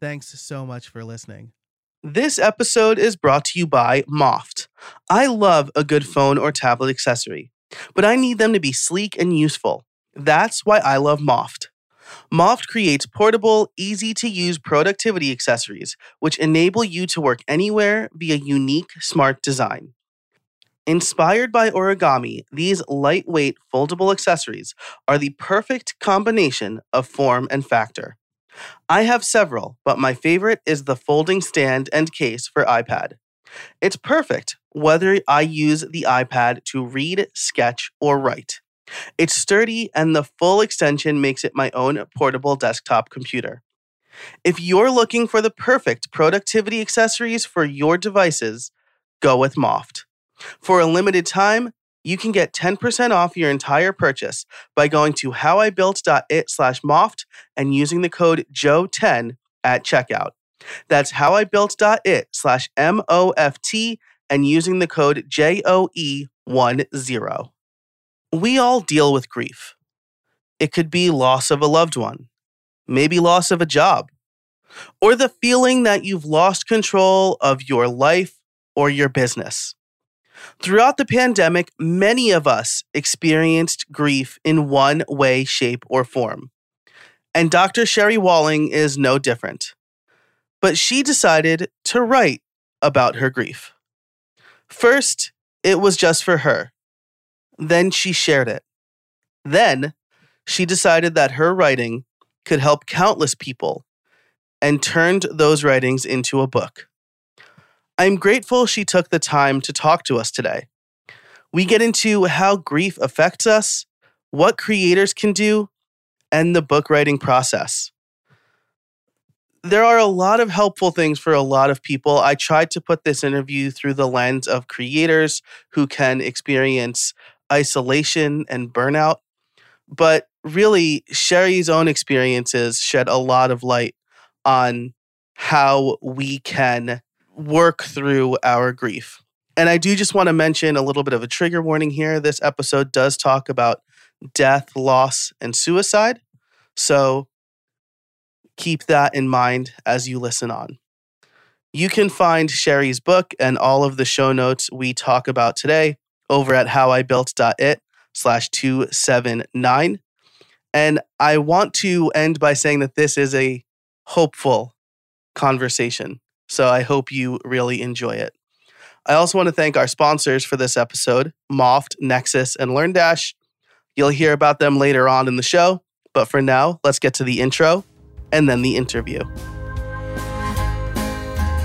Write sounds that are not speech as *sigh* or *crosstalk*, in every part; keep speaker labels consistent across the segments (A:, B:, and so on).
A: Thanks so much for listening.
B: This episode is brought to you by Moft. I love a good phone or tablet accessory, but I need them to be sleek and useful. That's why I love Moft. Moft creates portable, easy to use productivity accessories, which enable you to work anywhere via unique, smart design. Inspired by origami, these lightweight, foldable accessories are the perfect combination of form and factor. I have several, but my favorite is the folding stand and case for iPad. It's perfect whether I use the iPad to read, sketch, or write. It's sturdy, and the full extension makes it my own portable desktop computer. If you're looking for the perfect productivity accessories for your devices, go with Moft. For a limited time, you can get 10% off your entire purchase by going to howibuilt.it slash moft and using the code JOE10 at checkout. That's howibuilt.it slash M-O-F-T and using the code J-O-E-1-0. We all deal with grief. It could be loss of a loved one, maybe loss of a job, or the feeling that you've lost control of your life or your business. Throughout the pandemic, many of us experienced grief in one way, shape, or form. And Dr. Sherry Walling is no different. But she decided to write about her grief. First, it was just for her. Then she shared it. Then she decided that her writing could help countless people and turned those writings into a book. I'm grateful she took the time to talk to us today. We get into how grief affects us, what creators can do, and the book writing process. There are a lot of helpful things for a lot of people. I tried to put this interview through the lens of creators who can experience isolation and burnout. But really, Sherry's own experiences shed a lot of light on how we can work through our grief. And I do just want to mention a little bit of a trigger warning here. This episode does talk about death, loss, and suicide. So keep that in mind as you listen on. You can find Sherry's book and all of the show notes we talk about today over at howibuilt.it slash 279. And I want to end by saying that this is a hopeful conversation. So I hope you really enjoy it. I also want to thank our sponsors for this episode Moft, Nexcess, and LearnDash. You'll hear about them later on in the show. But for now, let's get to the intro and then the interview.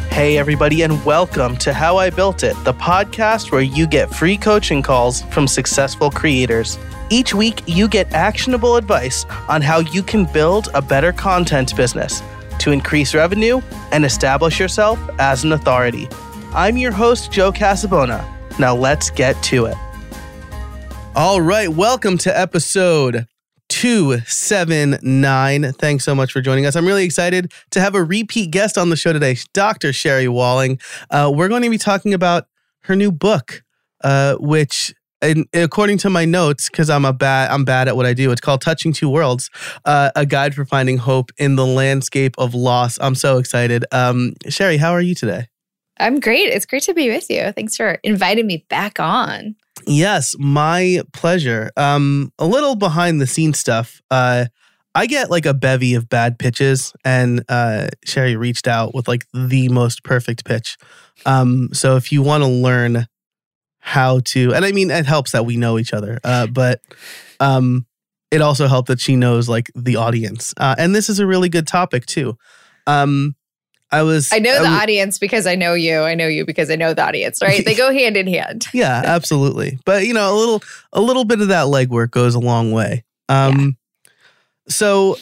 B: Hey, everybody, and welcome to How I Built It, the podcast where you get free coaching calls from successful creators. Each week, you get actionable advice on how you can build a better content business to increase revenue and establish yourself as an authority. I'm your host, Joe Casabona. Now let's get to it. All right, welcome to episode 279. Thanks so much for joining us. I'm really excited to have a repeat guest on the show today, Dr. Sherry Walling. Uh, we're going to be talking about her new book, uh, which and according to my notes, because I'm a bad I'm bad at what I do, it's called Touching Two Worlds, uh, a guide for finding hope in the landscape of loss. I'm so excited. Um, Sherry, how are you today?
C: I'm great. It's great to be with you. Thanks for inviting me back on.
A: Yes, my pleasure. Um, a little behind the scenes stuff. Uh, I get like a bevy of bad pitches, and uh, Sherry reached out with like the most perfect pitch. Um, so if you want to learn how to, and I mean, it helps that we know each other, uh, but um, it also helped that she knows like the audience. Uh, and this is a really good topic too. Um, I was.
C: I know the audience because I know you. I know you because I know the audience. Right? They go *laughs* hand in hand. *laughs*
A: yeah, absolutely. But you know, a little a little bit of that legwork goes a long way. Um so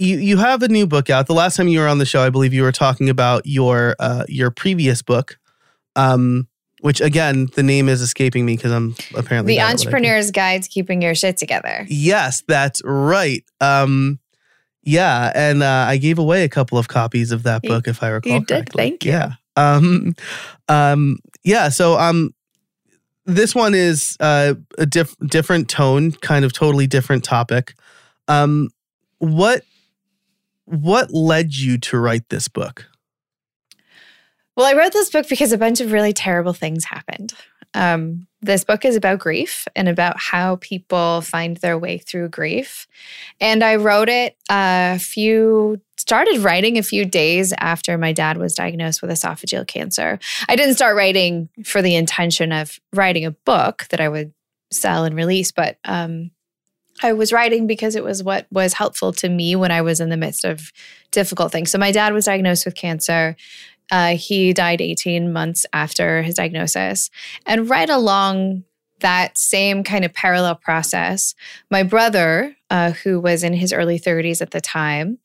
B: you you have a new book out. The last time you were on the show, I believe you were talking about your uh, your previous book, um, which again the name is escaping me because I'm apparently
C: The
B: bad at what I do.
C: Entrepreneur's Guide to Keeping Your Shit Together.
B: Yes, that's right. Um, yeah, and uh, I gave away a couple of copies of that
C: You-
B: book, if I recall
C: you did,
B: correctly.
C: thank you.
B: Yeah. Um, um, yeah. So, um, this one is uh, a diff- different tone, kind of totally different topic. Um, what what led you to write this book?
C: Well, I wrote this book because a bunch of really terrible things happened. Um, this book is about grief and about how people find their way through grief. And I wrote it a few, started writing a few days after my dad was diagnosed with esophageal cancer. I didn't start writing for the intention of writing a book that I would sell and release, but um, I was writing because it was what was helpful to me when I was in the midst of difficult things. So my dad was diagnosed with cancer. Uh, he died 18 months after his diagnosis. And right along that same kind of parallel process, my brother, uh, who was in his early 30s at the time,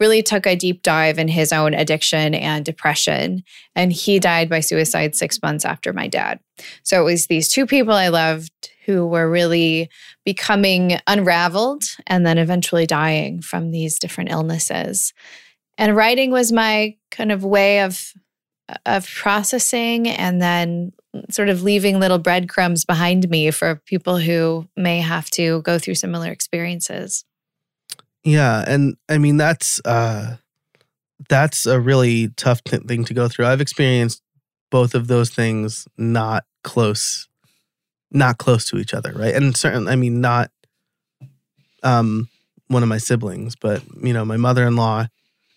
C: really took a deep dive in his own addiction and depression. And he died by suicide six months after my dad. So it was these two people I loved who were really becoming unraveled and then eventually dying from these different illnesses. And writing was my kind of way of of processing and then sort of leaving little breadcrumbs behind me for people who may have to go through similar experiences.
B: Yeah, and I mean that's uh that's a really tough t- thing to go through. I've experienced both of those things not close not close to each other, right? And certain I mean not um one of my siblings, but you know, my mother-in-law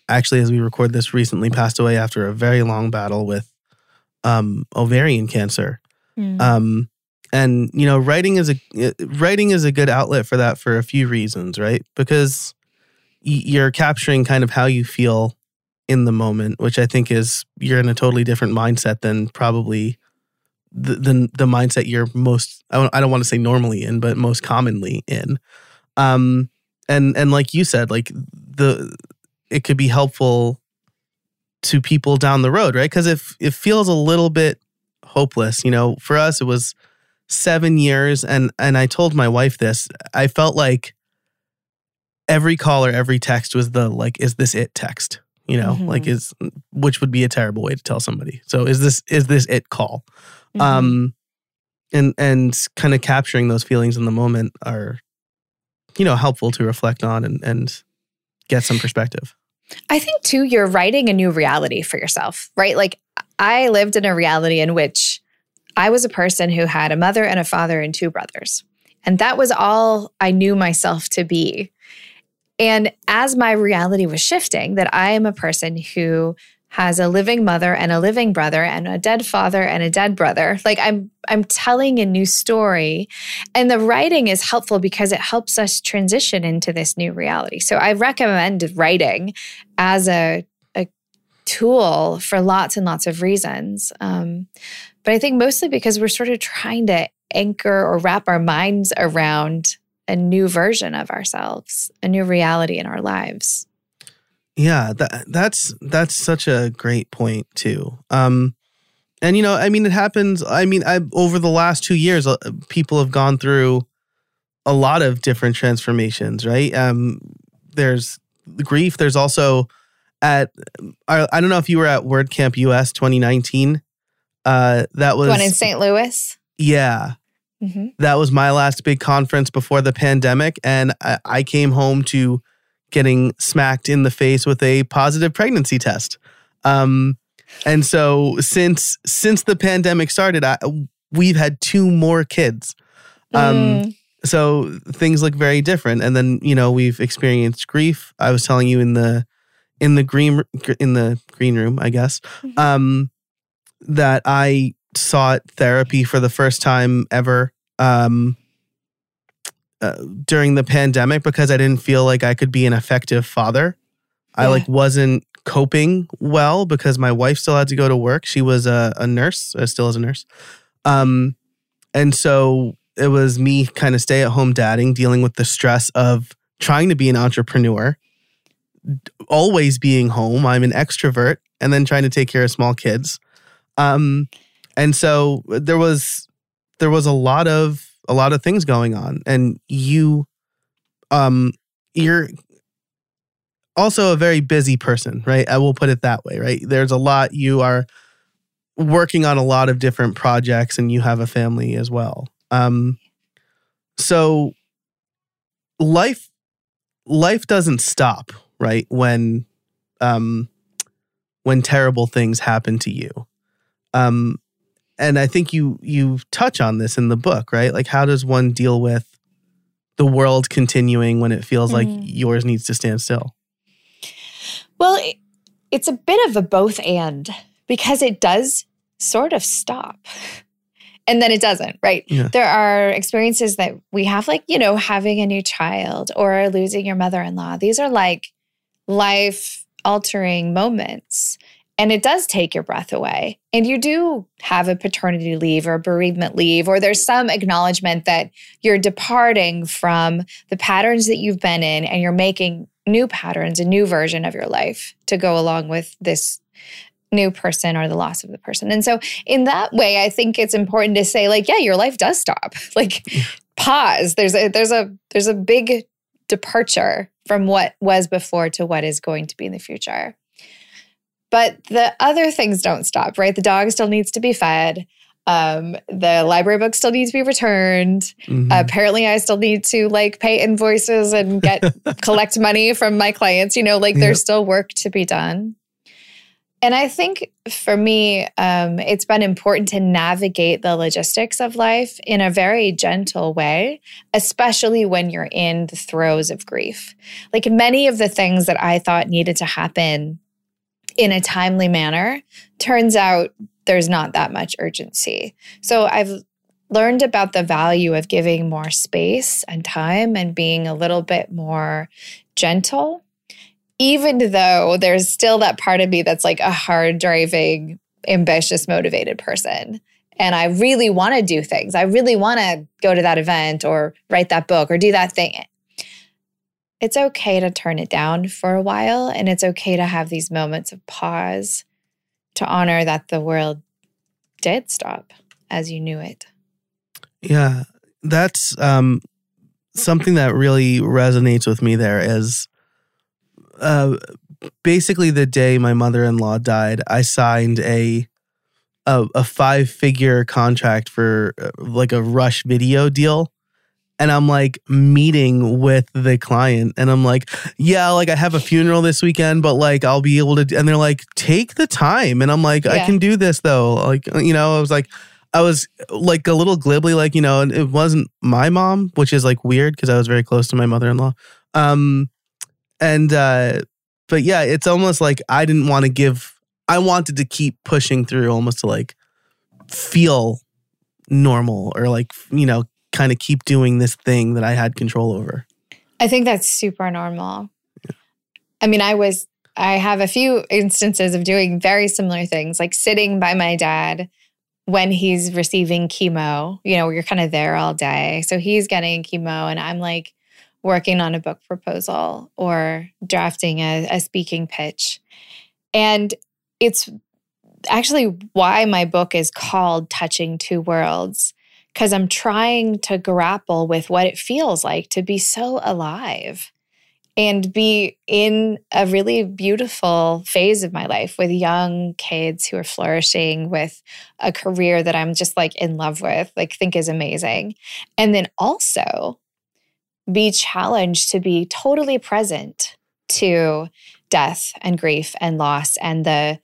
B: actually as we record this recently passed away after a very long battle with um ovarian cancer. Um, and you know, writing is a uh, writing is a good outlet for that for a few reasons, right? Because you're capturing kind of how you feel in the moment, which I think is you're in a totally different mindset than probably the the, the mindset you're most I don't, I don't want to say normally in, but most commonly in. Um, and and like you said, like the it could be helpful to people down the road, right? Because if it feels a little bit hopeless, you know, for us it was seven years, and and I told my wife this. I felt like every call or every text was the like, "Is this it?" text. You know,
C: Mhm.
B: like is which would be a terrible way to tell somebody. So is this is this it call?
C: Mhm.
B: um and and kind of capturing those feelings in the moment are you know helpful to reflect on and and get some perspective
C: I think too, you're writing a new reality for yourself, right? Like I lived in a reality in which I was a person who had a mother and a father and two brothers. And that was all I knew myself to be. And as my reality was shifting, that I am a person who has a living mother and a living brother and a dead father and a dead brother. Like I'm I'm telling a new story and the writing is helpful because it helps us transition into this new reality. So I recommend writing as a a tool for lots and lots of reasons. Um, but I think mostly because we're sort of trying to anchor or wrap our minds around a new version of ourselves, a new reality in our lives.
B: Yeah that that's that's such a great point too um and you know i mean it happens i mean i over the last 2 years uh, people have gone through a lot of different transformations right um there's grief there's also at I, I don't know if you were at WordCamp US 2019 uh that was
C: One in St. Louis.
B: yeah
C: hmm
B: that was my last big conference before the pandemic and I, I came home to getting smacked in the face with a positive pregnancy test. Um and so since since the pandemic started I, we've had two more kids. Um
C: Mm.
B: so things look very different. And then you know we've experienced grief. I was telling you in the in the green in the green room i guess
C: Mhm.
B: um that i sought therapy for the first time ever. Um uh, during the pandemic because i didn't feel like i could be an effective father i like wasn't coping well because my wife still had to go to work she was a, a nurse uh, still is a nurse um and so it was me kind of stay at home dadding, dealing with the stress of trying to be an entrepreneur always being home. I'm an extrovert and then trying to take care of small kids. Um, and so there was there was a lot of a lot of things going on, and you, um, you're also a very busy person, right? I will put it that way, right? There's a lot you are working on a lot of different projects, and you have a family as well. Um, so life life doesn't stop, right? When um when terrible things happen to you. Um and I think you you touch on this in the book, right? Like how does one deal with the world continuing when it feels like
C: Mhm.
B: yours needs to stand still?
C: Well, it, it's a bit of a both and because it does sort of stop. *laughs* And then it doesn't, right?
B: Yeah.
C: There are experiences that we have, like, you know, having a new child or losing your mother in law. These are like life altering moments. And it does take your breath away. And you do have a paternity leave or bereavement leave, or there's some acknowledgement that you're departing from the patterns that you've been in and you're making new patterns, a new version of your life to go along with this new person or the loss of the person. And so in that way, I think it's important to say like, yeah, your life does stop. *laughs* Like pause. There's a there's a there's a big departure from what was before to what is going to be in the future. But the other things don't stop, right? The dog still needs to be fed. Um, the library book still needs to be returned
B: Mhm.
C: apparently i still need to like pay invoices and get *laughs* collect money from my clients you know like
B: Yep.
C: there's still work to be done and i think for me um, it's been important to navigate the logistics of life in a very gentle way especially when you're in the throes of grief like many of the things that i thought needed to happen in a timely manner turns out there's not that much urgency so i've learned about the value of giving more space and time and being a little bit more gentle, even though there's still that part of me that's like a hard driving, ambitious, motivated person. And I really want to do things. I really want to go to that event or write that book or do that thing. It's okay to turn it down for a while. And it's okay to have these moments of pause to honor that the world did stop as you knew it.
B: Yeah, that's um, something that really resonates with me. There is uh, basically the day my mother in law died, I signed a a, a five figure contract for uh, like a rush video deal. And I'm like meeting with the client, and I'm like, yeah, like I have a funeral this weekend, but like I'll be able to. And they're like, take the time, and I'm like, I can do this though. Like, you know, I was like, I was like a little glibly, like, you know, and it wasn't my mom, which is like weird because I was very close to my mother in law. Um, and, uh, but yeah, it's almost like I didn't want to give, I wanted to keep pushing through almost to like feel normal or like, you know, kind of keep doing this thing that I had control over.
C: I think that's super normal. I mean, I was, I have a few instances of doing very similar things, like sitting by my dad when he's receiving chemo. You know, you're kind of there all day. So he's getting chemo, and I'm like working on a book proposal or drafting a, a speaking pitch. And it's actually why my book is called Touching Two Worlds because I'm trying to grapple with what it feels like to be so alive and be in a really beautiful phase of my life with young kids who are flourishing, with a career that I'm just like in love with, like think is amazing. And then also be challenged to be totally present to death and grief and loss and the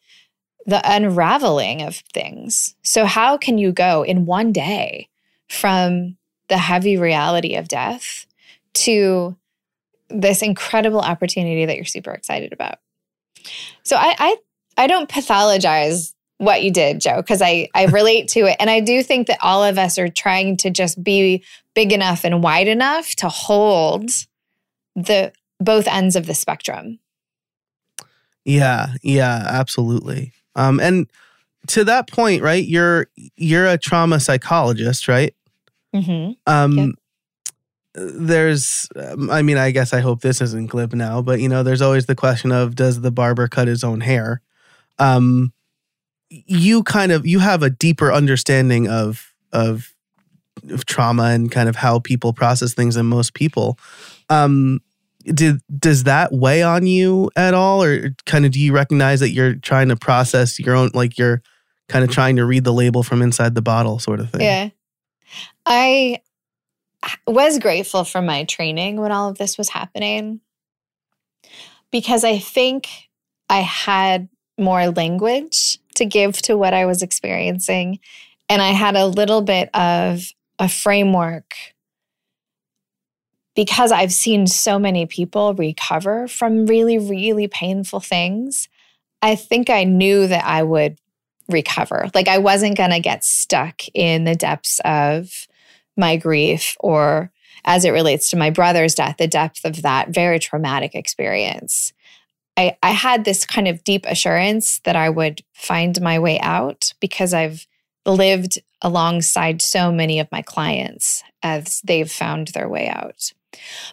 C: the unraveling of things. So how can you go in one day from the heavy reality of death to this incredible opportunity that you're super excited about. So I I, I don't pathologize what you did, Joe, because I, I *laughs* relate to it. And I do think that all of us are trying to just be big enough and wide enough to hold the both ends of the spectrum.
B: Yeah, yeah, absolutely. Um, and to that point, right? You're you're a trauma psychologist, right?
C: Mm-hmm.
B: Um, there's um, i mean i guess i hope this isn't glib now but you know there's always the question of does the barber cut his own hair? Um you kind of you have a deeper understanding of of, of trauma and kind of how people process things than most people. Um did does that weigh on you at all? Or kind of do you recognize that you're trying to process your own like you're kind of trying to read the label from inside the bottle sort of thing?
C: Yeah. I was grateful for my training when all of this was happening because I think I had more language to give to what I was experiencing. And I had a little bit of a framework because I've seen so many people recover from really, really painful things. I think I knew that I would recover. Like I wasn't going to get stuck in the depths of my grief or as it relates to my brother's death, the depth of that very traumatic experience. I, I had this kind of deep assurance that I would find my way out because I've lived alongside so many of my clients as they've found their way out.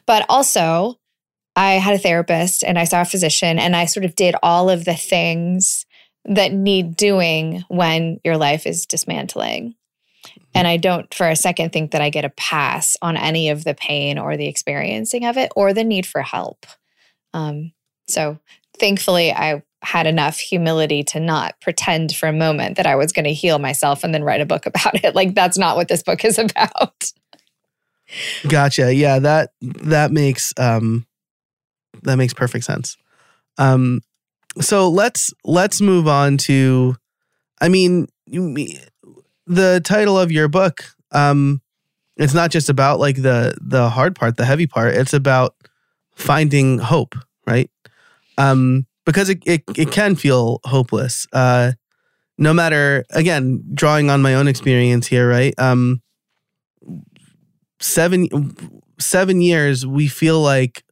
C: But also, I had a therapist and I saw a physician and I sort of did all of the things that need doing when your life is dismantling. And I don't for a second think that I get a pass on any of the pain or the experiencing of it or the need for help. Um, so thankfully, I had enough humility to not pretend for a moment that I was going to heal myself and then write a book *laughs* about it. Like, that's not what this book is *laughs* about.
B: Gotcha. Yeah, that that makes um that makes perfect sense. Um so let's let's move on to I mean the title of your book um it's not just about like the the hard part, the heavy part. It's about finding hope, right? Um because it it, it can feel hopeless. Uh no matter again, drawing on my own experience here, right? Um seven seven years we feel like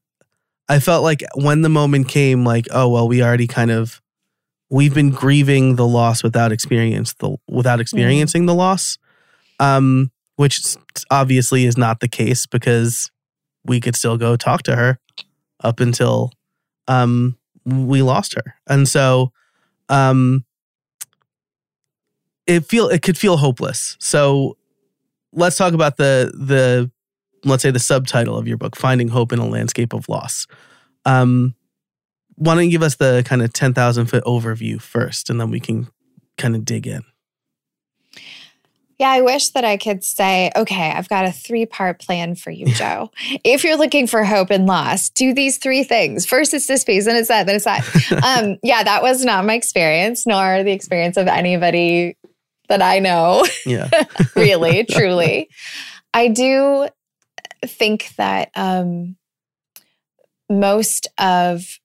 B: i felt like when the moment came like oh well we already kind of we've been grieving the loss without experience the without experiencing the loss um which obviously is not the case because we could still go talk to her up until um we lost her. And so um it feel it could feel hopeless. So let's talk about the the let's say the subtitle of your book finding hope in a landscape of loss um why don't you give us the kind of 10,000 foot overview first and then we can kind of dig in
C: Yeah, I wish that I could say, okay, I've got a three part plan for you, *laughs* Joe. if you're looking for hope and loss, do these three things. First, it's this piece, then it's that, then it's that. *laughs* um, yeah, that was not my experience, nor the experience of anybody that I know,
B: yeah *laughs*
C: really, truly. I do think that um, most of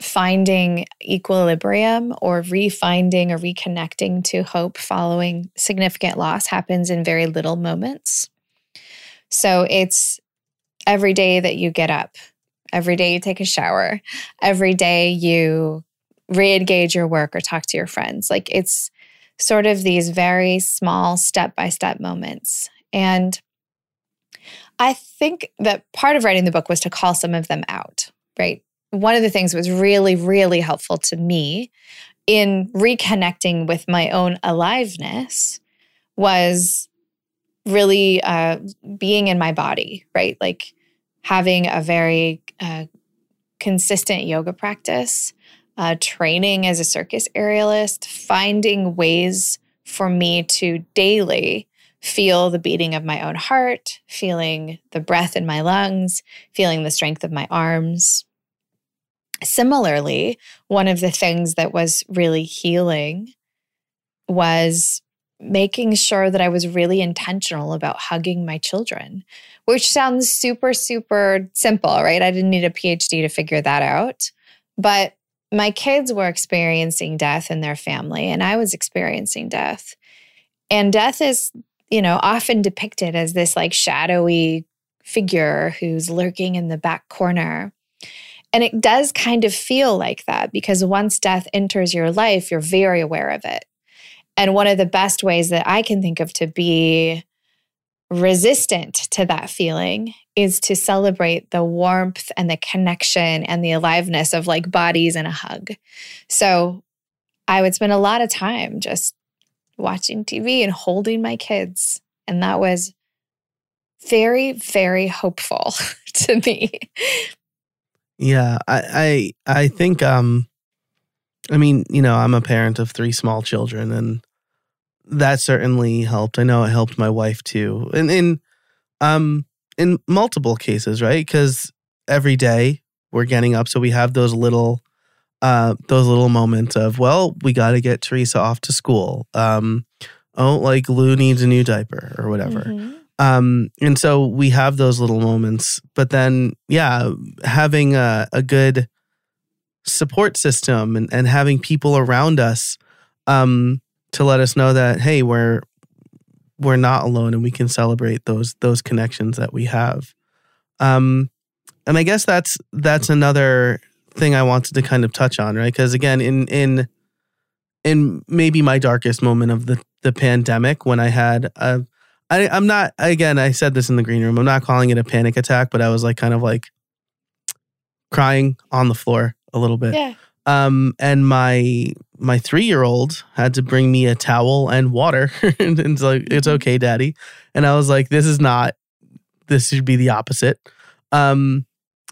C: finding equilibrium or refinding or reconnecting to hope following significant loss happens in very little moments. So it's every day that you get up, every day you take a shower, every day you re engage your work or talk to your friends. Like it's sort of these very small step by step moments. And I think that part of writing the book was to call some of them out, right? One of the things that was really, really helpful to me in reconnecting with my own aliveness was really uh, being in my body, right? Like having a very uh, consistent yoga practice, uh, training as a circus aerialist, finding ways for me to daily feel the beating of my own heart, feeling the breath in my lungs, feeling the strength of my arms. Similarly, one of the things that was really healing was making sure that I was really intentional about hugging my children, which sounds super, super simple, right? I didn't need a PhD to figure that out. But my kids were experiencing death in their family, and I was experiencing death. And death is, you know, often depicted as this like shadowy figure who's lurking in the back corner. And it does kind of feel like that because once death enters your life, you're very aware of it. And one of the best ways that I can think of to be resistant to that feeling is to celebrate the warmth and the connection and the aliveness of like bodies and a hug. So I would spend a lot of time just watching TV and holding my kids. And that was very, very hopeful *laughs* to me.
B: Yeah, I, I I think um I mean, you know, I'm a parent of three small children and that certainly helped. I know it helped my wife too. And in um in multiple cases, right? Cuz every day we're getting up so we have those little uh those little moments of, well, we got to get Teresa off to school. Um oh, like Lou needs a new diaper or whatever.
C: Mhm.
B: Um, and so we have those little moments, but then, yeah, having a, a good support system and, and having people around us, um, to let us know that, hey, we're, we're not alone and we can celebrate those, those connections that we have. Um, and I guess that's, that's another thing I wanted to kind of touch on, right? Cause again, in, in, in maybe my darkest moment of the, the pandemic when I had a, I, I'm not again. I said this in the green room. I'm not calling it a panic attack, but I was like kind of like crying on the floor a little bit.
C: Yeah.
B: Um, and my my three year old had to bring me a towel and water, *laughs* and it's like it's okay, daddy. And I was like, this is not. This should be the opposite. Um,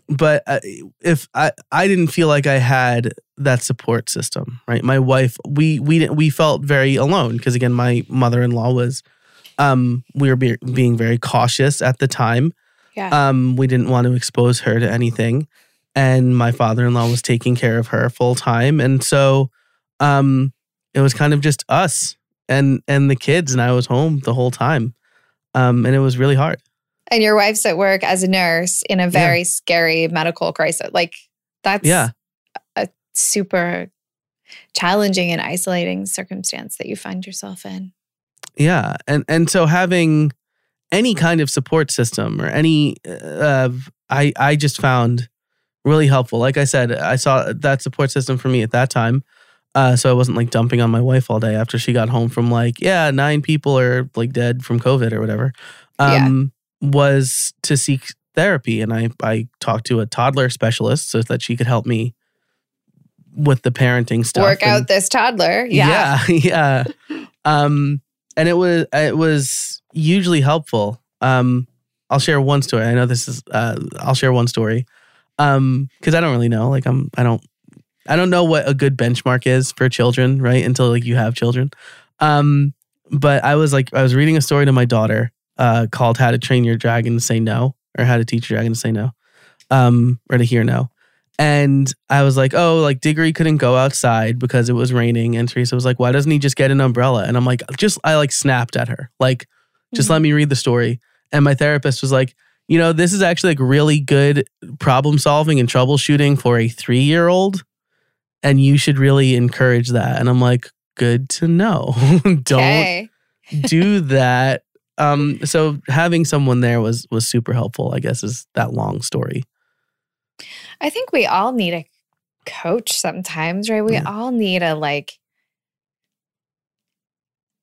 B: but uh, if I I didn't feel like I had that support system, right? My wife, we we didn't we felt very alone because again, my mother in law was um we were be- being very cautious at the time.
C: Yeah.
B: um we didn't want to expose her to anything. And my father-in-law was taking care of her full time. And so um it was kind of just us and and the kids and I was home the whole time. Um and it was really hard
C: and your wife's at work as a nurse in a very scary medical crisis. Like that's
B: yeah
C: a super challenging and isolating circumstance that you find yourself in.
B: Yeah, and and so having any kind of support system or any uh, I I just found really helpful. Like I said, I saw that support system for me at that time. Uh, so I wasn't like dumping on my wife all day after she got home from like, yeah, nine people are like dead from COVID or whatever. Um, was to seek therapy, and I I talked to a toddler specialist so that she could help me with the parenting stuff.
C: Work
B: and-
C: out this toddler. Yeah.
B: yeah, *laughs* yeah. Um, and it was it was hugely helpful. Um, I'll share one story. I know this is. Uh, I'll share one story. Um, because I don't really know. Like I'm. I don't. I don't know what a good benchmark is for children, right? Until like you have children. Um, but I was like, I was reading a story to my daughter, uh, called "How to Train Your Dragon to Say No" or "How to Teach Your Dragon to Say No," um, or to hear no. And I was like, oh, like Diggory couldn't go outside because it was raining. And Teresa was like, why doesn't he just get an umbrella? And I'm like, just, I like snapped at her, like, just let me read the story. And my therapist was like, you know, this is actually like really good problem solving and troubleshooting for a three year old. And you should really encourage that. And I'm like, good to know. *laughs* Don't do that. Um, so having someone there was was super helpful, I guess, is that long story.
C: I think we all need a coach sometimes, right? We
B: Yeah.
C: all need a like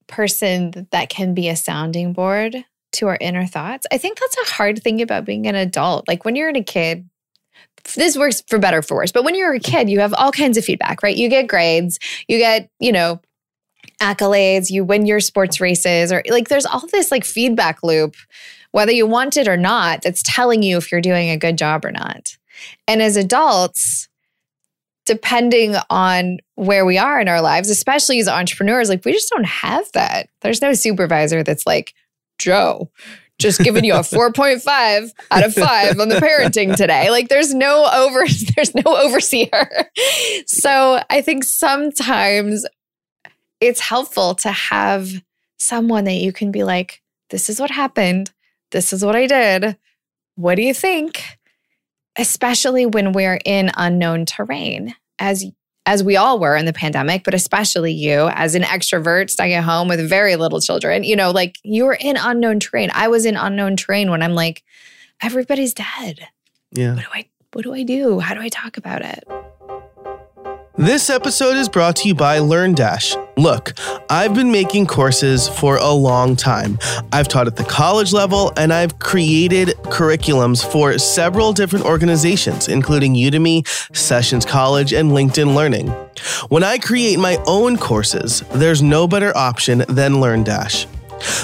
C: person that can be a sounding board to our inner thoughts. I think that's a hard thing about being an adult. Like when you're a kid, this works for better or for worse, but when you're a kid, you have all kinds of feedback, right? You get grades, you get, you know, accolades, you win your sports races, or like there's all this like feedback loop, whether you want it or not, that's telling you if you're doing a good job or not. And as adults, depending on where we are in our lives, especially as entrepreneurs, like we just don't have that. There's no supervisor that's like, Joe, just giving you a *laughs* 4.5 out of 5 on the parenting today. Like there's no over *laughs* there's no overseer. So, I think sometimes it's helpful to have someone that you can be like, this is what happened. This is what I did. What do you think? Especially when we're in unknown terrain, as as we all were in the pandemic, but especially you as an extrovert stuck at home with very little children. You know, like you were in unknown terrain. I was in unknown terrain when I'm like, everybody's dead.
B: Yeah.
C: What do I what do I do? How do I talk about it?
B: This episode is brought to you by LearnDash. Look, I've been making courses for a long time. I've taught at the college level and I've created curriculums for several different organizations, including Udemy, Sessions College, and LinkedIn Learning. When I create my own courses, there's no better option than LearnDash.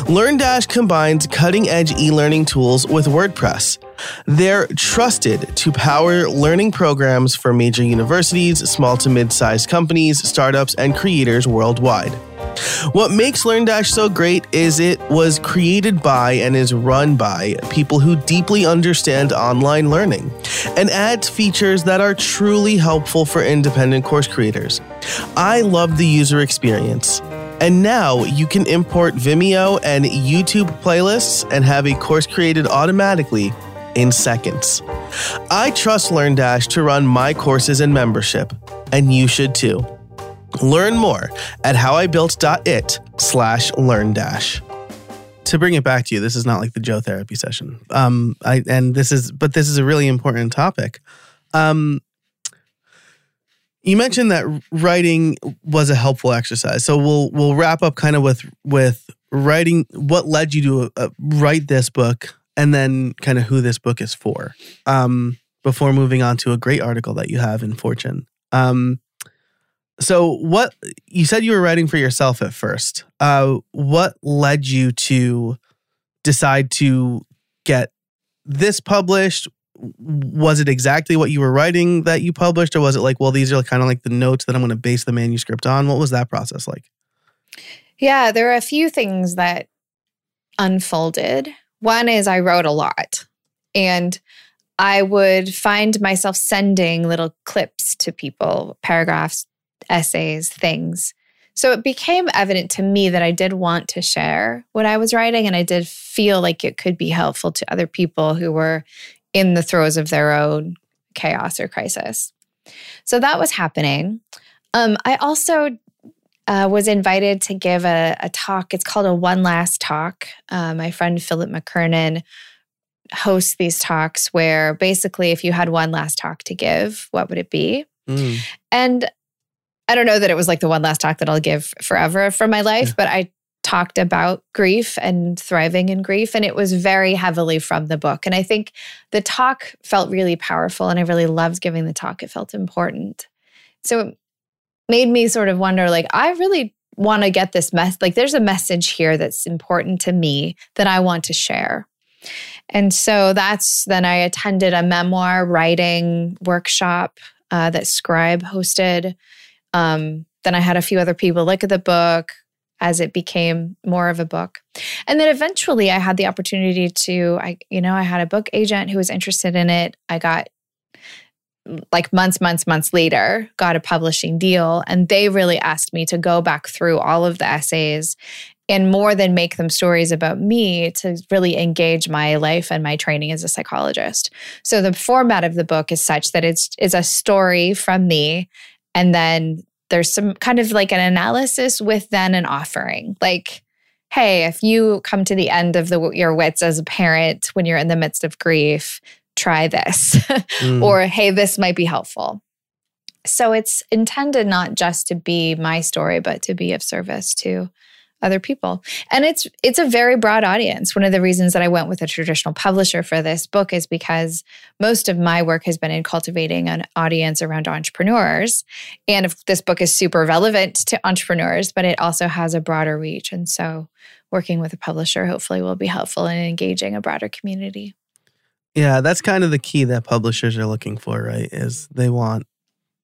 B: LearnDash combines cutting edge e learning tools with WordPress. They're trusted to power learning programs for major universities, small to mid sized companies, startups, and creators worldwide. What makes LearnDash so great is it was created by and is run by people who deeply understand online learning and adds features that are truly helpful for independent course creators. I love the user experience. And now you can import Vimeo and YouTube playlists and have a course created automatically in seconds. I trust LearnDash to run my courses and membership, and you should too. Learn more at howibuilt.it slash LearnDash. To bring it back to you, this is not like the Joe therapy session. Um, I and this is, but this is a really important topic. Um, you mentioned that writing was a helpful exercise, so we'll we'll wrap up kind of with with writing. What led you to uh, write this book, and then kind of who this book is for. Um, before moving on to a great article that you have in Fortune. Um, so what you said you were writing for yourself at first. Uh, what led you to decide to get this published? Was it exactly what you were writing that you published, or was it like, well, these are kind of like the notes that I'm going to base the manuscript on? What was that process like?
C: Yeah, there are a few things that unfolded. One is I wrote a lot, and I would find myself sending little clips to people, paragraphs, essays, things. So it became evident to me that I did want to share what I was writing, and I did feel like it could be helpful to other people who were in the throes of their own chaos or crisis. So that was happening. Um, I also uh, was invited to give a, a, talk. It's called a One Last Talk. Uh, my friend Philip McKernan hosts these talks where basically, if you had one last talk to give, what would it be? Mm. And I don't know that it was like the one last talk that I'll give forever from my life, yeah. but I talked about grief and thriving in grief. And it was very heavily from the book. And I think the talk felt really powerful. And I really loved giving the talk. It felt important. So it made me sort of wonder like, I really want to get this mess. Like, there's a message here that's important to me that I want to share. And so that's then I attended a memoir writing workshop uh, that Scribe hosted. Um, then I had a few other people look at the book as it became more of a book. And then eventually I had the opportunity to I you know, I had a book agent who was interested in it. I got like months months months later got a publishing deal and they really asked me to go back through all of the essays and more than make them stories about me to really engage my life and my training as a psychologist. So the format of the book is such that it's is a story from me and then there's some kind of like an analysis with then an offering. Like, hey, if you come to the end of the, your wits as a parent when you're in the midst of grief, try this. *laughs* mm. or, hey, this might be helpful. So it's intended not just to be my story, but to be of service to other people. And it's it's a very broad audience. One of the reasons that I went with a traditional publisher for this book is because most of my work has been in cultivating an audience around entrepreneurs. And if this book is super relevant to entrepreneurs, but it also has a broader reach. And so working with a publisher hopefully will be helpful in engaging a broader community.
B: Yeah, that's kind of the key that publishers are looking for, right? Is they want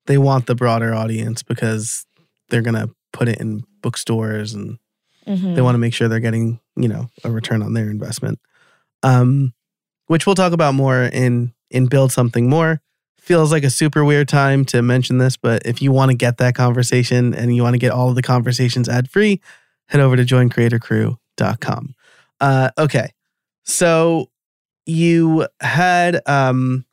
B: they want the broader audience because they're going to put it in bookstores and Mm-hmm. They want to make sure they're getting, you know, a return on their investment. Um, which we'll talk about more in in build something more. Feels like a super weird time to mention this, but if you want to get that conversation and you want to get all of the conversations ad free, head over to joincreatorcrew.com. Uh, okay. So you had um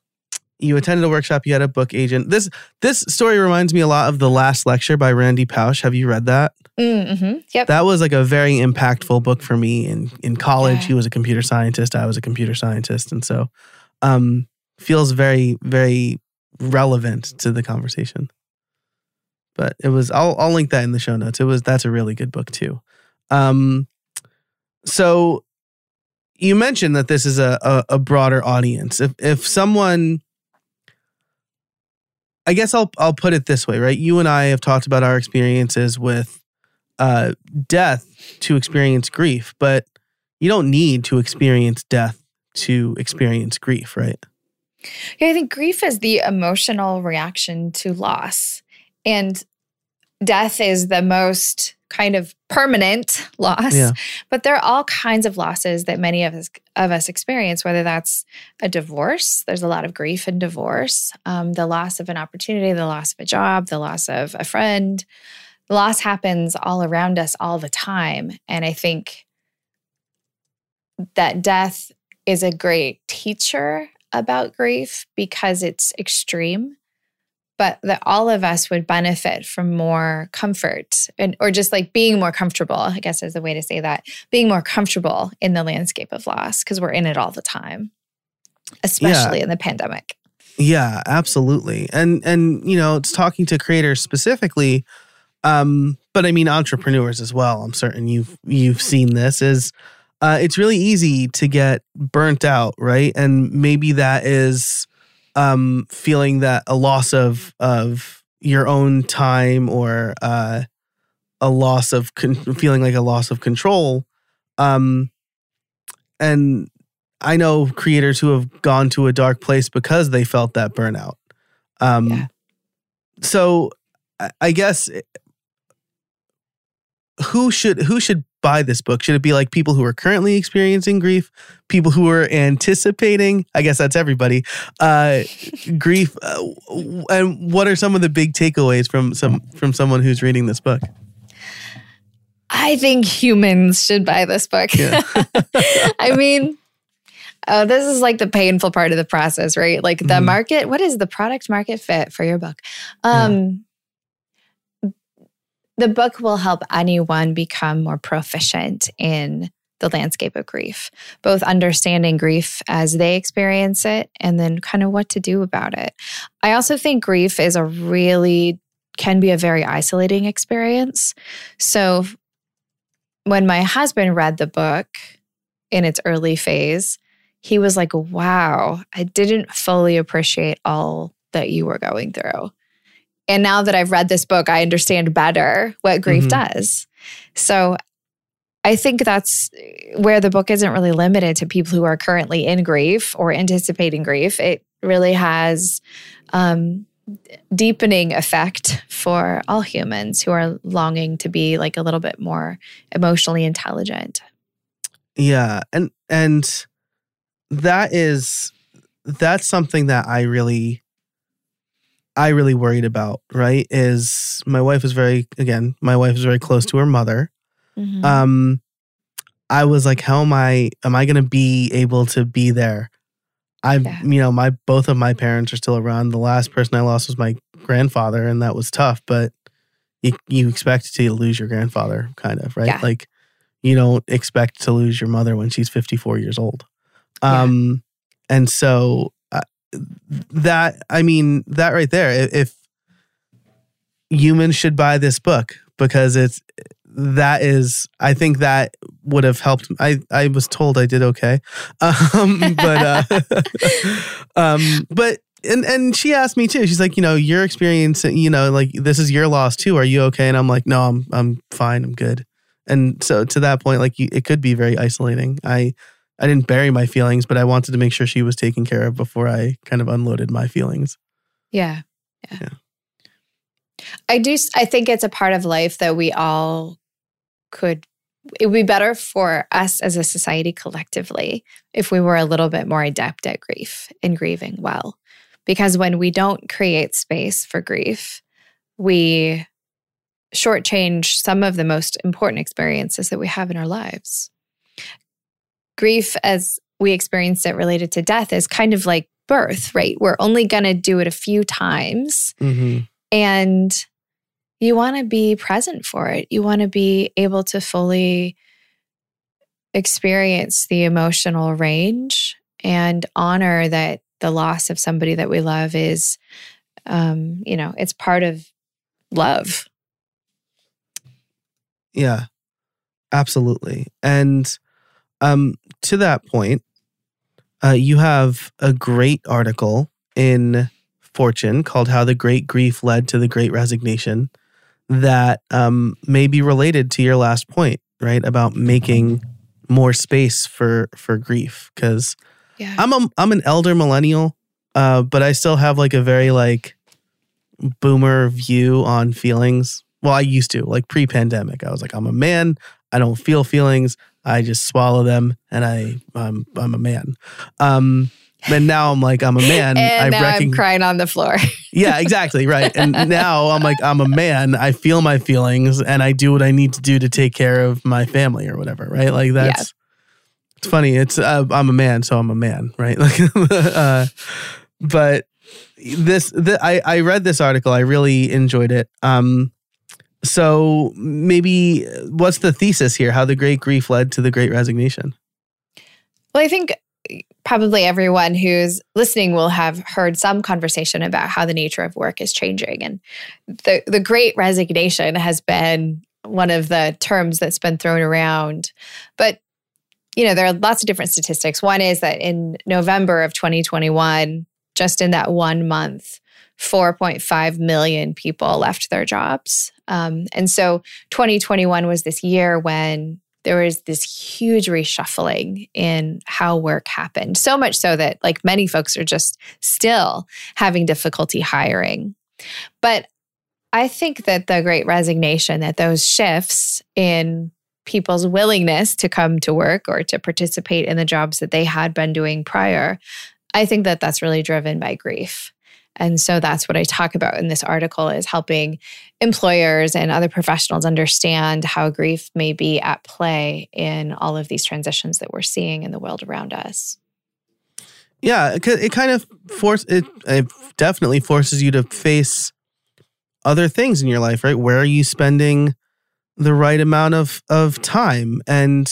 B: you attended a workshop, you had a book agent. This this story reminds me a lot of the last lecture by Randy Pausch. Have you read that?
C: Mm-hmm. Yep.
B: That was like a very impactful book for me in in college. Yeah. He was a computer scientist. I was a computer scientist, and so um, feels very very relevant to the conversation. but it was. I'll I'll link that in the show notes. It was that's a really good book too. Um, so you mentioned that this is a a, a broader audience. If if someone I guess I'll I'll put it this way, right? You and I have talked about our experiences with uh, death to experience grief, but you don't need to experience death to experience grief, right?
C: Yeah, I think grief is the emotional reaction to loss. And death is the most kind of permanent loss.
B: Yeah.
C: But there are all kinds of losses that many of us of us experience, whether that's a divorce. There's a lot of grief in divorce, um, the loss of an opportunity, the loss of a job, the loss of a friend. Loss happens all around us all the time, and I think that death is a great teacher about grief because it's extreme but that all of us would benefit from more comfort and or just like being more comfortable i guess is the way to say that being more comfortable in the landscape of loss because we're in it all the time especially yeah. in the pandemic.
B: Yeah absolutely. And and you know it's talking to creators specifically um but i mean entrepreneurs as well. I'm certain you've you've seen this is uh, it's really easy to get burnt out right? And maybe that is um, feeling that a loss of of your own time or uh, a loss of con- feeling like a loss of control. Um, and I know creators who have gone to a dark place because they felt that burnout. Um, yeah. So I guess eh, who should who should buy this book? Should it be like people who are currently experiencing grief, people who are anticipating? I guess that's everybody. Uh, grief, uh, and what are some of the big takeaways from some from someone who's reading this book?
C: I think humans should buy this book. Yeah. *laughs* I mean, oh, this is like the painful part of the process, right? Like the mm-hmm. market. What is the product market fit for your book? Um, yeah the book will help anyone become more proficient in the landscape of grief, both understanding grief as they experience it and then kind of what to do about it. I also think grief is a really, can be a very isolating experience. So when my husband read the book in its early phase, he was like, wow, I didn't fully appreciate all that you were going through. And now that I've read this book, I understand better what grief mm-hmm. does. So I think that's where the book isn't really limited to people who are currently in grief or anticipating grief. It really has um, deepening effect for all humans who are longing to be like a little bit more emotionally intelligent.
B: Yeah, and and that is that's something that I really I really worried about, right, is my wife is very again, my wife is very close to her mother. Mm-hmm. Um I was like, how am I am I gonna be able to be there? I yeah. you know, my both of my parents are still around. The last person I lost was my grandfather, and that was tough, but you you expect to lose your grandfather, kind of, right? Yeah. Like you don't expect to lose your mother when she's 54 years old. Um yeah. and so that I mean that right there. If humans should buy this book because it's that is I think that would have helped. I I was told I did okay, *laughs* um, but uh, *laughs* um, but and and she asked me too. She's like, you know, your experience, you know, like this is your loss too. Are you okay? And I'm like, no, I'm I'm fine. I'm good. And so to that point, like it could be very isolating. I I didn't bury my feelings, but I wanted to make sure she was taken care of before I kind of unloaded my feelings.
C: Yeah. Yeah. yeah. I do I think it's a part of life that we all could it would be better for us as a society collectively if we were a little bit more adept at grief and grieving well. Because when we don't create space for grief, we shortchange some of the most important experiences that we have in our lives grief as we experienced it related to death is kind of like birth, right? We're only going to do it a few times. Mm-hmm. And you want to be present for it. You want to be able to fully experience the emotional range and honor that the loss of somebody that we love is, um, you know, it's part of love.
B: Yeah, absolutely. And um, to that point, uh, you have a great article in Fortune called How the Great Grief Led to the Great Resignation that um, may be related to your last point, right? About making more space for for grief. Because
C: Yeah.
B: I'm a I'm an elder millennial, uh, but I still have like a very like boomer view on feelings. Well, I used to like pre-pandemic. I was like, I'm a man. I don't feel feelings. I just swallow them, and I I'm I'm a man. Um, and now I'm like I'm a man. *laughs*
C: and
B: I
C: now I'm crying on the floor. *laughs*
B: Yeah, exactly right. And now I'm like I'm a man. I feel my feelings, and I do what I need to do to take care of my family or whatever. Right? Like that's. It's funny. It's uh, I'm a man, so I'm a man, right? *laughs* Like, uh, but this, the, I I read this article. I really enjoyed it. Um, so maybe what's the thesis here? How the great grief led to the great resignation?
C: Well, I think probably everyone who's listening will have heard some conversation about how the nature of work is changing. And the, the great resignation has been one of the terms that's been thrown around. But, you know, there are lots of different statistics. One is that in November of 2021, just in that one month, 4.5 million people left their jobs. Um, and so 2021 was this year when there was this huge reshuffling in how work happened. So much so that, like, many folks are just still having difficulty hiring. But I think that the great resignation, that those shifts in people's willingness to come to work or to participate in the jobs that they had been doing prior, I think that that's really driven by grief. And so that's what I talk about in this article is helping employers and other professionals understand how grief may be at play in all of these transitions that we're seeing in the world around us.
B: Yeah, it, kind of force it, it definitely forces you to face other things in your life, right? Where are you spending the right amount of of time? And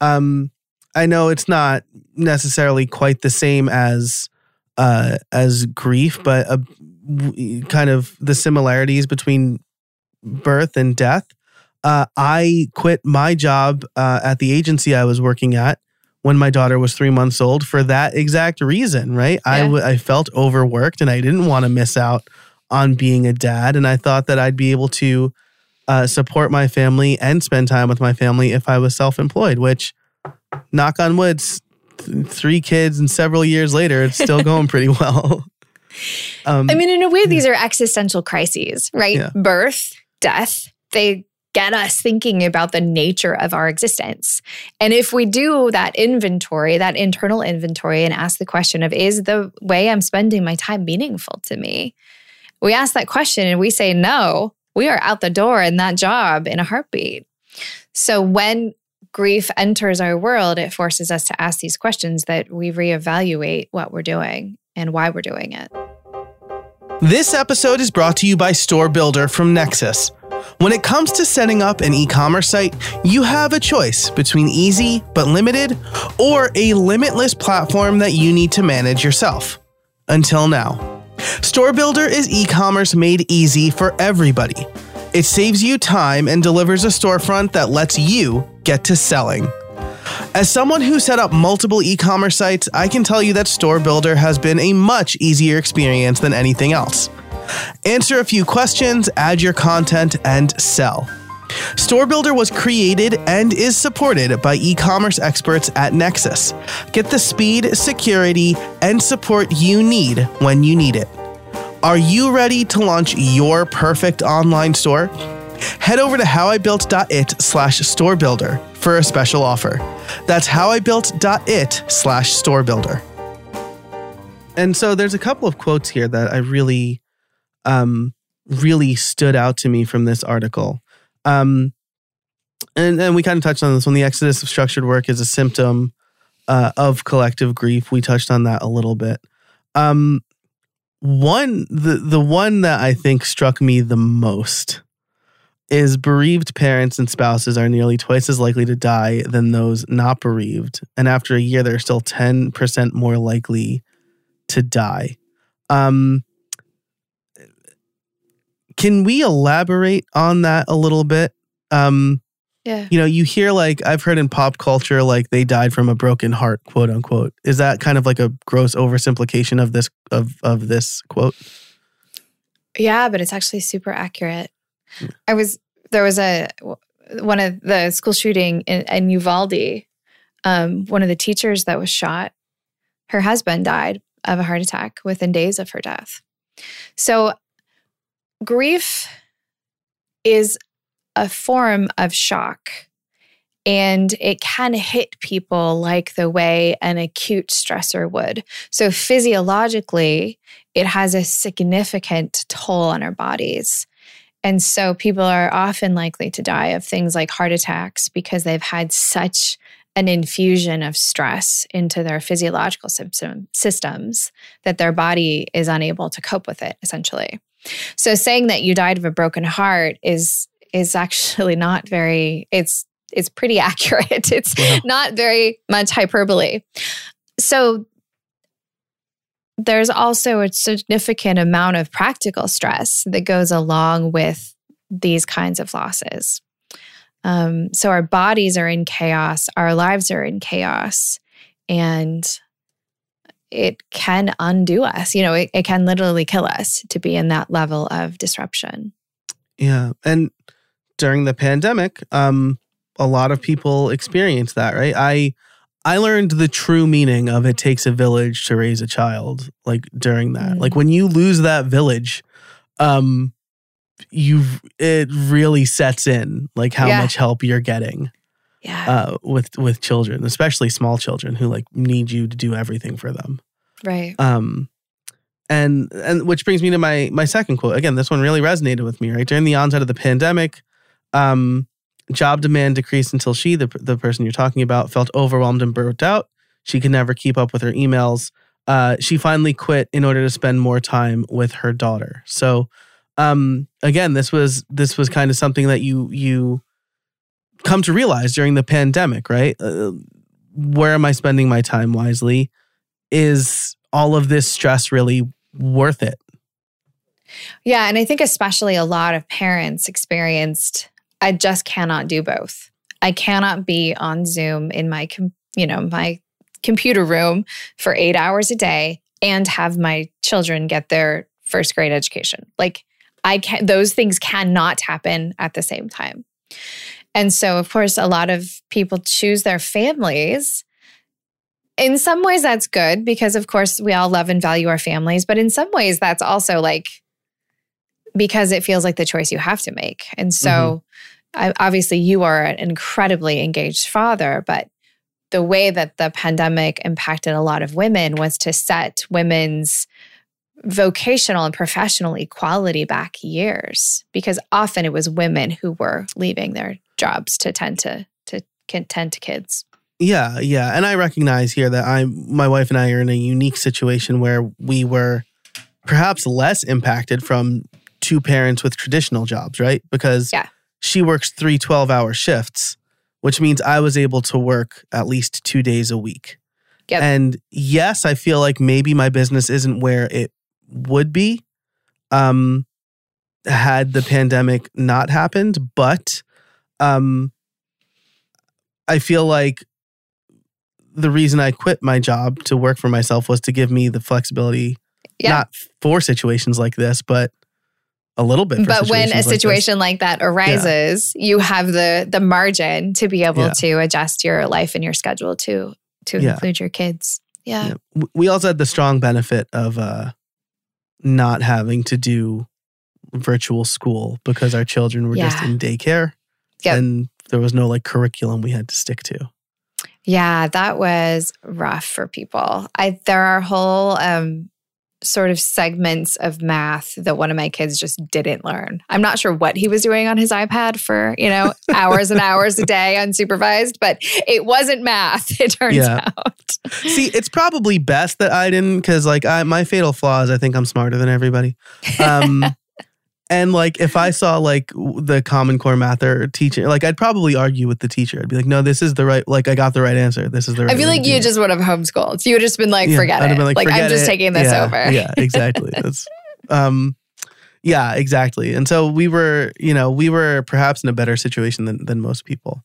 B: um I know it's not necessarily quite the same as uh as grief, but uh, kind of the similarities between birth and death. Uh, I quit my job uh, at the agency I was working at when my daughter was three months old for that exact reason, right? I
C: Yeah.
B: w- I felt overworked and I didn't want to miss out on being a dad. And I thought that I'd be able to uh, support my family and spend time with my family if I was self employed, which, knock on wood, s- th- three kids and several years later, it's still *laughs* going pretty well. Um, *laughs*
C: I mean, in a way, these are existential crises, right?
B: Yeah.
C: Birth, death, they get us thinking about the nature of our existence. And if we do that inventory, that internal inventory, and ask the question of, is the way I'm spending my time meaningful to me? We ask that question and we say no, we are out the door in that job in a heartbeat. So when grief enters our world, it forces us to ask these questions that we reevaluate what we're doing and why we're doing it.
B: This episode is brought to you by Store Builder from Nexcess. When it comes to setting up an e commerce site, you have a choice between easy but limited or a limitless platform that you need to manage yourself. Until now. Store Builder is e commerce made easy for everybody. It saves you time and delivers a storefront that lets you get to selling. As someone who set up multiple e commerce sites, I can tell you that Store Builder has been a much easier experience than anything else. Answer a few questions, add your content, and sell. Store Builder was created and is supported by e commerce experts at Nexcess. Get the speed, security, and support you need when you need it. Are you ready to launch your perfect online store? Head over to howibuilt.it slash store builder for a special offer. That's howibuilt.it slash store builder. And so there's a couple of quotes here that I really, um, really stood out to me from this article. Um, and, and we kind of touched on this one. The exodus of structured work is a symptom uh, of collective grief. We touched on that a little bit. Um, one, the the one that I think struck me the most is bereaved parents and spouses are nearly twice as likely to die than those not bereaved, and after a year, they're still ten percent more likely to die. Um, can we elaborate on that a little bit? Um,
C: Yeah.
B: you know, you hear like I've heard in pop culture like they died from a broken heart, quote unquote. Is that kind of like a gross oversimplification of this of of this quote?
C: Yeah, but it's actually super accurate.
B: Hmm.
C: I was there was a one of the school shooting in, in Uvalde. Um, one of the teachers that was shot, her husband died of a heart attack within days of her death. So, grief is a form of shock. And it can hit people like the way an acute stressor would. So, physiologically, it has a significant toll on our bodies. And so people are often likely to die of things like heart attacks because they've had such an infusion of stress into their physiological system, systems that their body is unable to cope with it essentially. So saying that you died of a broken heart is is actually not very it's it's pretty *laughs* accurate. It's
B: Wow.
C: not very much hyperbole. So there's also a significant amount of practical stress that goes along with these kinds of losses. Um, so our bodies are in chaos, our lives are in chaos, and it can undo us. You know, it, it can literally kill us to be in that level of disruption.
B: Yeah. And during the pandemic, um, a lot of people experienced that, right? I I learned the true meaning of it takes a village to raise a child, like during that.
C: Mm.
B: Like when you lose that village, um, you it really sets in like how
C: Yeah.
B: much help you're getting
C: Yeah.
B: uh with with children, especially small children who like need you to do everything for them.
C: right.
B: Um, and and which brings me to my my second quote. Again, this one really resonated with me. Right during the onset of the pandemic, um, job demand decreased until she, the the person you're talking about, felt overwhelmed and burnt out. She could never keep up with her emails. Uh, she finally quit in order to spend more time with her daughter. So, um, again, this was this was kind of something that you you come to realize during the pandemic, right? Uh, where am I spending my time wisely? Is all of this stress really worth it?
C: Yeah. And I think, especially a lot of parents experienced, I just cannot do both. I cannot be on Zoom in my, you know, my computer room for eight hours a day and have my children get their first grade education. Like, I can, those things cannot happen at the same time. And so, of course, a lot of people choose their families. In some ways, that's good because, of course, we all love and value our families. But in some ways, that's also like because it feels like the choice you have to make. And so, I, obviously, you are an incredibly engaged father, but the way that the pandemic impacted a lot of women was to set women's vocational and professional equality back years because often it was women who were leaving their jobs to tend to to tend to kids.
B: Yeah, yeah. And I recognize here that I'm my wife and I are in a unique situation where we were perhaps less impacted from two parents with traditional jobs, right? Because
C: Yeah.
B: She works three 12 hour shifts, which means I was able to work at least two days a week.
C: Yep.
B: And yes, I feel like maybe my business isn't where it would be um had the pandemic not happened, but um I feel like the reason I quit my job to work for myself was to give me the flexibility,
C: Yeah.
B: not for situations like this, but a little bit. For
C: But when a
B: situations like
C: situation like, that arises, you have the the margin to be able
B: Yeah.
C: to adjust your life and your schedule to to
B: Yeah.
C: include your kids. Yeah.
B: Yeah. We also had the strong benefit of uh, not having to do virtual school because our children were just in daycare,
C: Yep.
B: and there was no like curriculum we had to stick to.
C: Yeah, that was rough for people. I there are whole um sort of segments of math that one of my kids just didn't learn. I'm not sure what he was doing on his iPad for, you know, *laughs* hours and hours a day unsupervised, but it wasn't math, *laughs* it turns
B: Yeah.
C: out.
B: See, it's probably best that I didn't because like I my fatal flaw is I think I'm smarter than everybody. Um *laughs* and like if I saw like the common core math or teacher, like I'd probably argue with the teacher. I'd be like, no, this is the right like I got the right answer. This is the right
C: I feel like you just would have homeschooled. You would have just been like,
B: Yeah,
C: forget
B: I'd have
C: it.
B: been
C: Like, I'm just
B: it."
C: taking this
B: Yeah,
C: over.
B: Yeah, exactly. *laughs* That's um Yeah, exactly. And so we were, you know, we were perhaps in a better situation than than most people.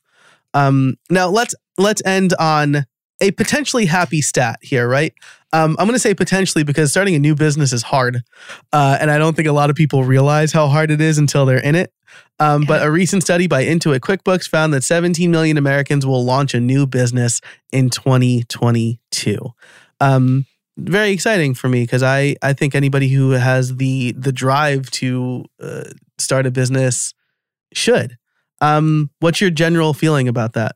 B: Um, now let's let's end on a potentially happy stat here, right? Um, I'm going to say potentially because starting a new business is hard, uh, and I don't think a lot of people realize how hard it is until they're in it. Um, But a recent study by Intuit QuickBooks found that 17 million Americans will launch a new business in 2022. Um, very exciting for me because I I think anybody who has the the drive to uh, start a business should. Um, what's your general feeling about that?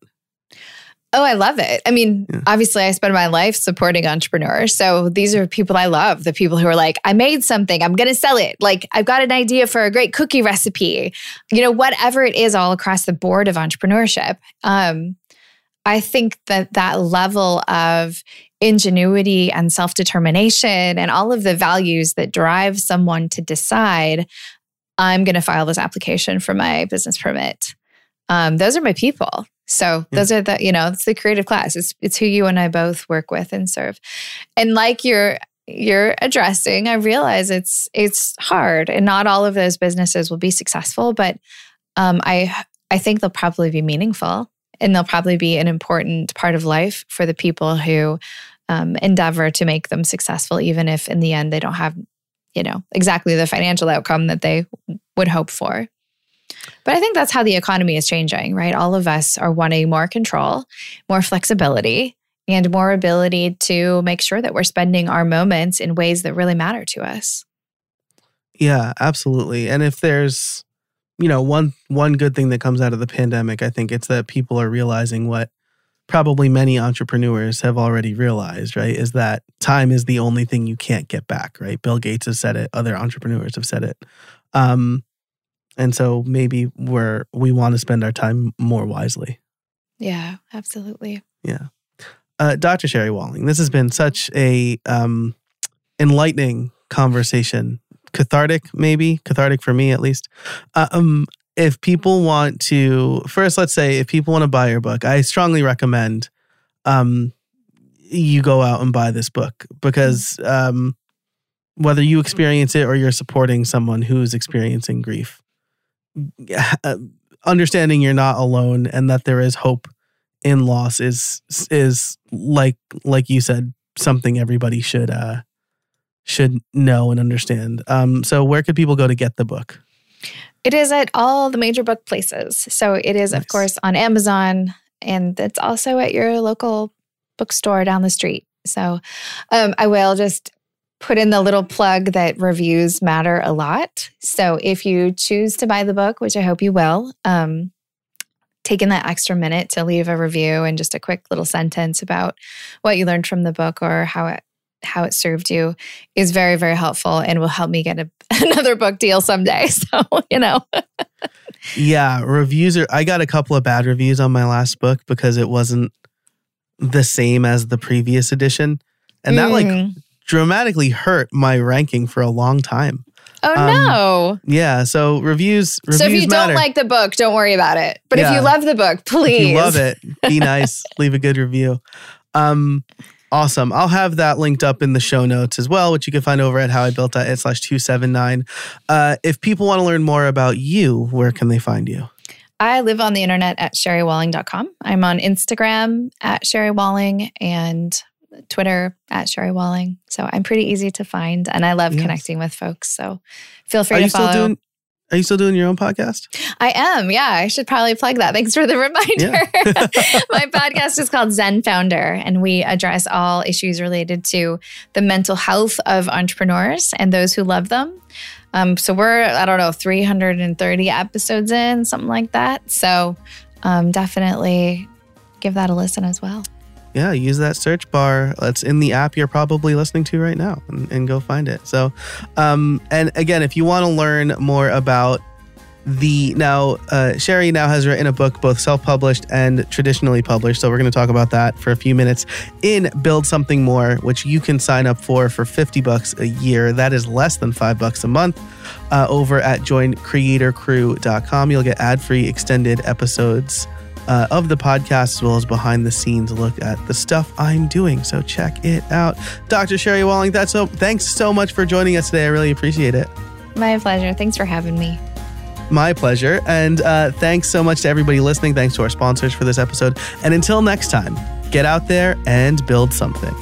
C: Oh, I love it. I mean,
B: Yeah.
C: obviously, I spend my life supporting entrepreneurs. So these are people I love the people who are like, I made something, I'm going to sell it. Like, I've got an idea for a great cookie recipe, you know, whatever it is, all across the board of entrepreneurship. Um, I think that that level of ingenuity and self determination and all of the values that drive someone to decide, I'm going to file this application for my business permit. Um, those are my people. So
B: Yeah.
C: those are the, you know, it's the creative class. It's it's who you and I both work with and serve. And like you're you're addressing, I realize it's it's hard and not all of those businesses will be successful, but um, I I think they'll probably be meaningful and they'll probably be an important part of life for the people who um, endeavor to make them successful, even if in the end they don't have, you know, exactly the financial outcome that they would hope for. But I think that's how the economy is changing, right? All of us are wanting more control, more flexibility, and more ability to make sure that we're spending our moments in ways that really matter to us.
B: Yeah, absolutely. And if there's, you know, one one good thing that comes out of the pandemic, I think it's that people are realizing what probably many entrepreneurs have already realized, right? Is that time is the only thing you can't get back, right? Bill Gates has said it, other entrepreneurs have said it. Um and so maybe we're we want to spend our time more wisely.
C: Yeah, absolutely.
B: Yeah. Uh, Dr. Sherry Walling, this has been such a um, enlightening conversation. Cathartic, maybe cathartic for me at least. Uh, um, if people want to, first, let's say if people want to buy your book, I strongly recommend um, you go out and buy this book because um, whether you experience it or you're supporting someone who's experiencing grief, uh, understanding you're not alone and that there is hope in loss is is like like you said something everybody should uh should know and understand. Um so where could people go to get the book?
C: It is at all the major book places. So it is,
B: Nice.
C: of course, on Amazon and it's also at your local bookstore down the street. So um, I will just put in the little plug that reviews matter a lot. So if you choose to buy the book, which I hope you will, um, taking that extra minute to leave a review and just a quick little sentence about what you learned from the book or how it how it served you is very very helpful and will help me get a, *laughs* another book deal someday *laughs* so you know
B: Yeah, reviews are I got a couple of bad reviews on my last book because it wasn't the same as the previous edition. And that like
C: Mm.
B: Dramatically hurt my ranking for a long time.
C: oh
B: um,
C: no
B: Yeah, so reviews reviews
C: so if you
B: matter.
C: don't like the book don't worry about it but if you love the book please
B: If you love it, be *laughs* nice, leave a good review. Um, awesome. I'll have that linked up in the show notes as well, which you can find over at howibuilt.it slash 279. Uh, if people want to learn more about you, where can they find you?
C: I live on the internet at sherrywalling.com. I'm on Instagram at Sherry Walling and Twitter at Sherry Walling. So I'm pretty easy to find and I love
B: Yes.
C: connecting with folks. So feel free
B: Are
C: to
B: you still
C: follow.
B: doing are you still doing your own podcast?
C: I am. Yeah. I should probably plug that. Thanks for the *laughs* reminder. *laughs* *laughs* My podcast is called Zen Founder, and we address all issues related to the mental health of entrepreneurs and those who love them. Um, so we're, I don't know, 330 episodes in, something like that. So um, definitely give that a listen as well.
B: Yeah, use that search bar. That's in the app you're probably listening to right now and, and go find it. So, um, and again, if you want to learn more about the now, uh, Sherry now has written a book, both self published and traditionally published. So, we're going to talk about that for a few minutes in Build Something More, which you can sign up for for 50 bucks a year. That is less than five bucks a month uh, over at joincreatorcrew.com. You'll get ad free extended episodes uh, of the podcast, as well as behind the scenes look at the stuff I'm doing. So check it out. Dr. Sherry Walling, that's so, thanks so much for joining us today. I really appreciate it.
C: My pleasure. Thanks for having me.
B: My pleasure. And uh, thanks so much to everybody listening. Thanks to our sponsors for this episode. And until next time, get out there and build something.